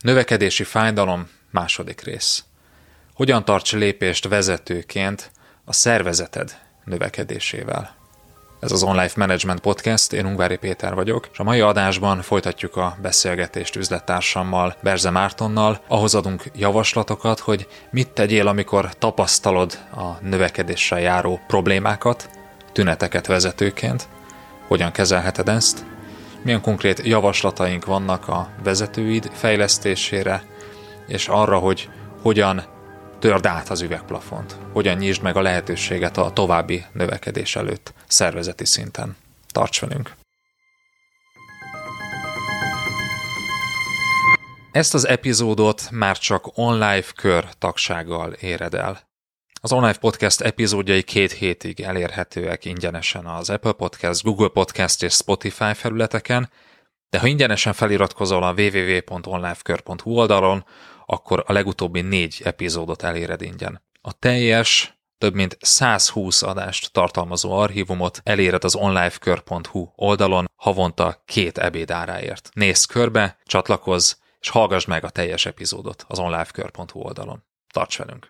Növekedési fájdalom, második rész. Hogyan tarts lépést vezetőként a szervezeted növekedésével? Ez az Online Management Podcast, én Ungvári Péter vagyok, és a mai adásban folytatjuk a beszélgetést üzlettársammal, Berze Mártonnal. Ahhoz adunk javaslatokat, hogy mit tegyél, amikor tapasztalod a növekedéssel járó problémákat, tüneteket vezetőként, hogyan kezelheted ezt, milyen konkrét javaslataink vannak a vezetőid fejlesztésére, és arra, hogy hogyan törd át az üvegplafont, hogyan nyisd meg a lehetőséget a további növekedés előtt szervezeti szinten. Tarts velünk! Ezt az epizódot már csak online kör tagsággal éred el. Az online podcast epizódjai két hétig elérhetőek ingyenesen az Apple Podcast, Google Podcast és Spotify felületeken, de ha ingyenesen feliratkozol a www.onlifekör.hu oldalon, akkor a legutóbbi négy epizódot eléred ingyen. A teljes, több mint 120 adást tartalmazó archívumot eléred az onlifekör.hu oldalon havonta két ebéd áráért. Nézz körbe, csatlakozz, és hallgass meg a teljes epizódot az onlifekör.hu oldalon. Tarts velünk!